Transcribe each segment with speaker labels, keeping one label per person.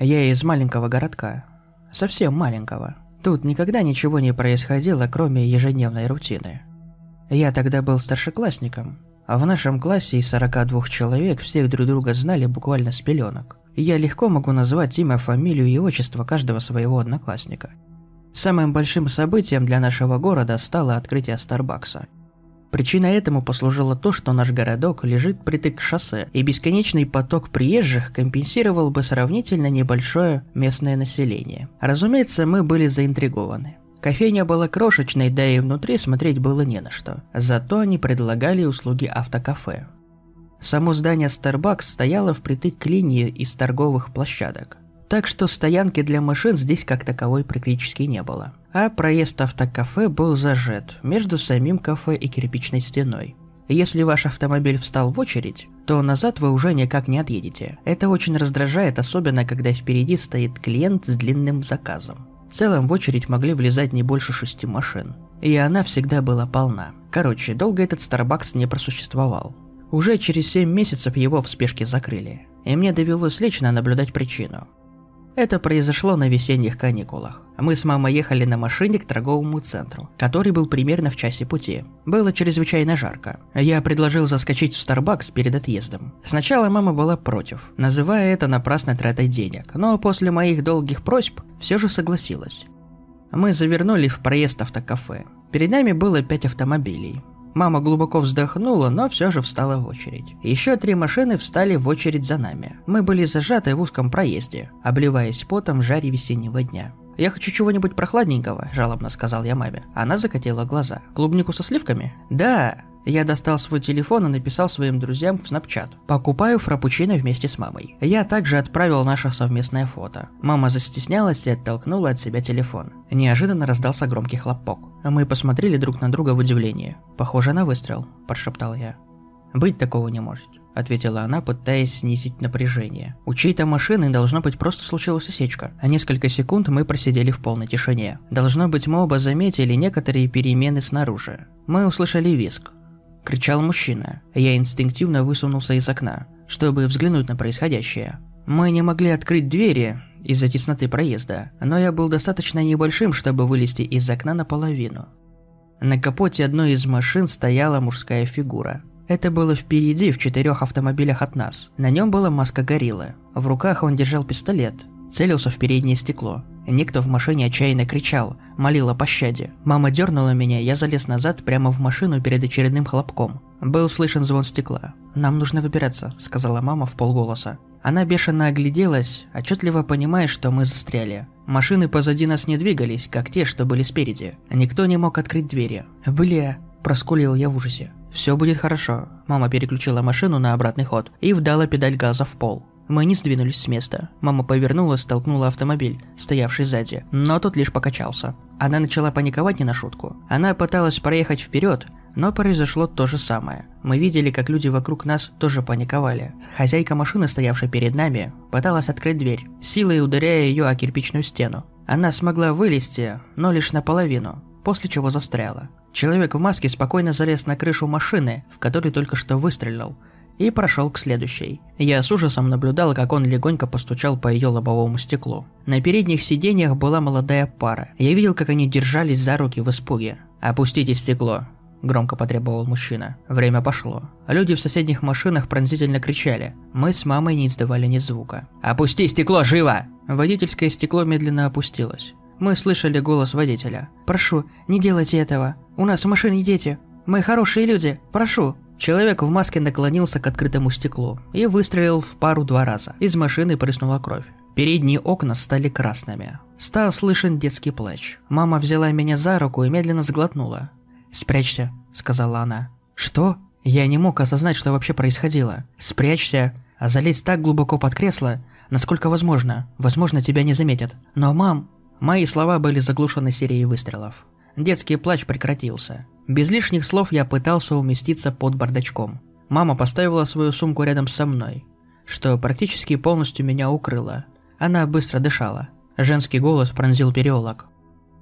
Speaker 1: Я из маленького городка. Совсем маленького. Тут никогда ничего не происходило, кроме ежедневной рутины. Я тогда был старшеклассником, а в нашем классе из 42 человек всех друг друга знали буквально с пеленок. Я легко могу назвать имя, фамилию и отчество каждого своего одноклассника. Самым большим событием для нашего города стало открытие Старбакса. Причиной этому послужило то, что наш городок лежит притык к шоссе, и бесконечный поток приезжих компенсировал бы сравнительно небольшое местное население. Разумеется, мы были заинтригованы. Кофейня была крошечной, да и внутри смотреть было не на что. Зато они предлагали услуги автокафе. Само здание Starbucks стояло впритык к линии из торговых площадок. Так что стоянки для машин здесь как таковой практически не было. А проезд автокафе был зажат между самим кафе и кирпичной стеной. Если ваш автомобиль встал в очередь, то назад вы уже никак не отъедете. Это очень раздражает, особенно когда впереди стоит клиент с длинным заказом. В целом в очередь могли влезать не больше шести машин. И она всегда была полна. Короче, долго этот Starbucks не просуществовал. Уже через 7 месяцев его в спешке закрыли. И мне довелось лично наблюдать причину. Это произошло на весенних каникулах. Мы с мамой ехали на машине к торговому центру, который был примерно в часе пути. Было чрезвычайно жарко. Я предложил заскочить в Starbucks перед отъездом. Сначала мама была против, называя это напрасной тратой денег, но после моих долгих просьб все же согласилась. Мы завернули в проезд автокафе. Перед нами было пять автомобилей. Мама глубоко вздохнула, но все же встала в очередь. Еще три машины встали в очередь за нами. Мы были зажаты в узком проезде, обливаясь потом в жаре весеннего дня. «Я хочу чего-нибудь прохладненького», – жалобно сказал я маме. Она закатила глаза. «Клубнику со сливками?» «Да!» Я достал свой телефон и написал своим друзьям в Snapchat. Покупаю фрапучино вместе с мамой. Я также отправил наше совместное фото. Мама застеснялась и оттолкнула от себя телефон. Неожиданно раздался громкий хлопок. Мы посмотрели друг на друга в удивлении. «Похоже на выстрел», – прошептал я. «Быть такого не может», – ответила она, пытаясь снизить напряжение. «У чьей-то машины, должно быть, просто случилась осечка. А несколько секунд мы просидели в полной тишине. Должно быть, мы оба заметили некоторые перемены снаружи. Мы услышали виск кричал мужчина. Я инстинктивно высунулся из окна, чтобы взглянуть на происходящее. Мы не могли открыть двери из-за тесноты проезда, но я был достаточно небольшим, чтобы вылезти из окна наполовину. На капоте одной из машин стояла мужская фигура. Это было впереди, в четырех автомобилях от нас. На нем была маска гориллы. В руках он держал пистолет, целился в переднее стекло. Никто в машине отчаянно кричал, молил о пощаде. Мама дернула меня, я залез назад прямо в машину перед очередным хлопком. Был слышен звон стекла. «Нам нужно выбираться», — сказала мама в полголоса. Она бешено огляделась, отчетливо понимая, что мы застряли. Машины позади нас не двигались, как те, что были спереди. Никто не мог открыть двери. «Бля!» – проскулил я в ужасе. «Все будет хорошо». Мама переключила машину на обратный ход и вдала педаль газа в пол. Мы не сдвинулись с места. Мама повернулась, столкнула автомобиль, стоявший сзади, но тот лишь покачался. Она начала паниковать не на шутку. Она пыталась проехать вперед, но произошло то же самое. Мы видели, как люди вокруг нас тоже паниковали. Хозяйка машины, стоявшая перед нами, пыталась открыть дверь, силой ударяя ее о кирпичную стену. Она смогла вылезти, но лишь наполовину, после чего застряла. Человек в маске спокойно залез на крышу машины, в которой только что выстрелил, и прошел к следующей. Я с ужасом наблюдал, как он легонько постучал по ее лобовому стеклу. На передних сиденьях была молодая пара. Я видел, как они держались за руки в испуге. «Опустите стекло», – громко потребовал мужчина. Время пошло. Люди в соседних машинах пронзительно кричали. Мы с мамой не издавали ни звука. «Опусти стекло, живо!» Водительское стекло медленно опустилось. Мы слышали голос водителя. «Прошу, не делайте этого. У нас в машине дети. Мы хорошие люди. Прошу». Человек в маске наклонился к открытому стеклу и выстрелил в пару два раза. Из машины прыснула кровь. Передние окна стали красными. Стал слышен детский плач. Мама взяла меня за руку и медленно сглотнула. «Спрячься», — сказала она. «Что?» Я не мог осознать, что вообще происходило. «Спрячься», а залезть так глубоко под кресло, насколько возможно. Возможно, тебя не заметят. Но, мам... Мои слова были заглушены серией выстрелов. Детский плач прекратился. Без лишних слов я пытался уместиться под бардачком. Мама поставила свою сумку рядом со мной, что практически полностью меня укрыло. Она быстро дышала. Женский голос пронзил переулок.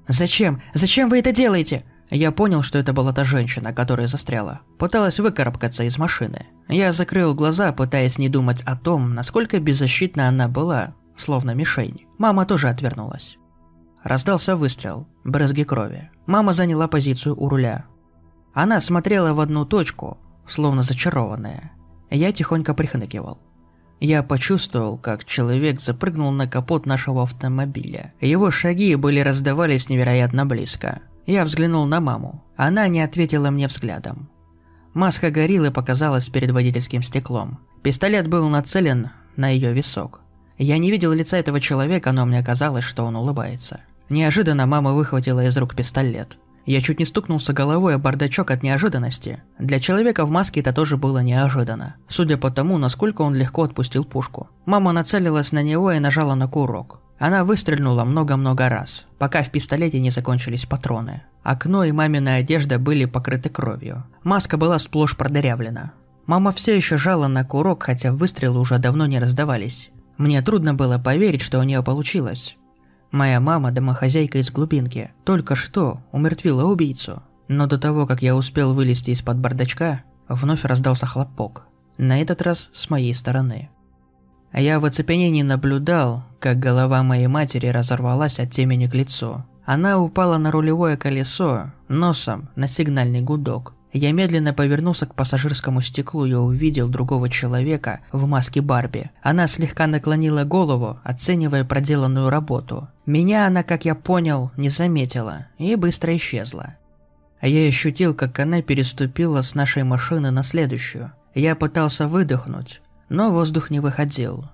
Speaker 1: «Зачем? Зачем вы это делаете?» Я понял, что это была та женщина, которая застряла. Пыталась выкарабкаться из машины. Я закрыл глаза, пытаясь не думать о том, насколько беззащитна она была. словно мишень. Мама тоже отвернулась. Раздался выстрел, брызги крови. Мама заняла позицию у руля. Она смотрела в одну точку, словно зачарованная. Я тихонько прихныкивал. Я почувствовал, как человек запрыгнул на капот нашего автомобиля. Его шаги были раздавались невероятно близко. Я взглянул на маму. Она не ответила мне взглядом. Маска гориллы показалась перед водительским стеклом. Пистолет был нацелен на ее висок. Я не видел лица этого человека, но мне казалось, что он улыбается. Неожиданно мама выхватила из рук пистолет. Я чуть не стукнулся головой о бардачок от неожиданности. Для человека в маске это тоже было неожиданно. Судя по тому, насколько он легко отпустил пушку. Мама нацелилась на него и нажала на курок. Она выстрельнула много-много раз, пока в пистолете не закончились патроны. Окно и мамина одежда были покрыты кровью. Маска была сплошь продырявлена. Мама все еще жала на курок, хотя выстрелы уже давно не раздавались. Мне трудно было поверить, что у нее получилось. Моя мама, домохозяйка из глубинки, только что умертвила убийцу. Но до того, как я успел вылезти из-под бардачка, вновь раздался хлопок. На этот раз с моей стороны. Я в оцепенении наблюдал, как голова моей матери разорвалась от темени к лицу. Она упала на рулевое колесо, носом на сигнальный гудок. Я медленно повернулся к пассажирскому стеклу и увидел другого человека в маске Барби. Она слегка наклонила голову, оценивая проделанную работу. Меня она, как я понял, не заметила и быстро исчезла. Я ощутил, как она переступила с нашей машины на следующую. Я пытался выдохнуть, но воздух не выходил.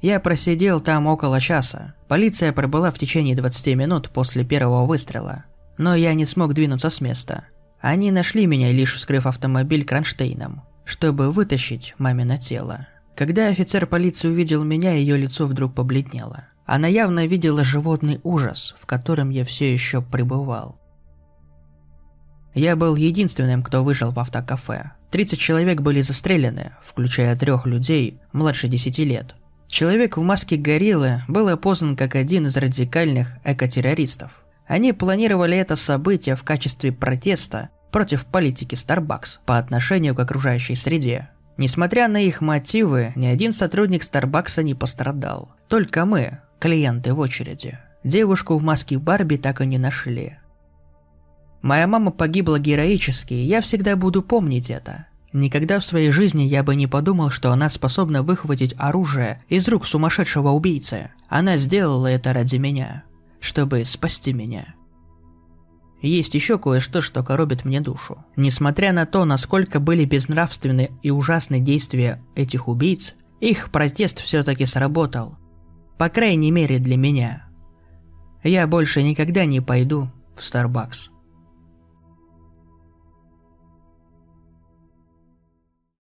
Speaker 1: Я просидел там около часа. Полиция пробыла в течение 20 минут после первого выстрела. Но я не смог двинуться с места. Они нашли меня, лишь вскрыв автомобиль кронштейном, чтобы вытащить мамино тело. Когда офицер полиции увидел меня, ее лицо вдруг побледнело. Она явно видела животный ужас, в котором я все еще пребывал. Я был единственным, кто выжил в автокафе. 30 человек были застрелены, включая трех людей младше 10 лет. Человек в маске гориллы был опознан как один из радикальных экотеррористов. Они планировали это событие в качестве протеста против политики Starbucks по отношению к окружающей среде. Несмотря на их мотивы, ни один сотрудник Starbucks не пострадал. Только мы, клиенты в очереди. Девушку в маске Барби так и не нашли. Моя мама погибла героически, и я всегда буду помнить это. Никогда в своей жизни я бы не подумал, что она способна выхватить оружие из рук сумасшедшего убийцы. Она сделала это ради меня чтобы спасти меня. Есть еще кое-что, что коробит мне душу. Несмотря на то, насколько были безнравственны и ужасны действия этих убийц, их протест все-таки сработал. По крайней мере для меня. Я больше никогда не пойду в Starbucks.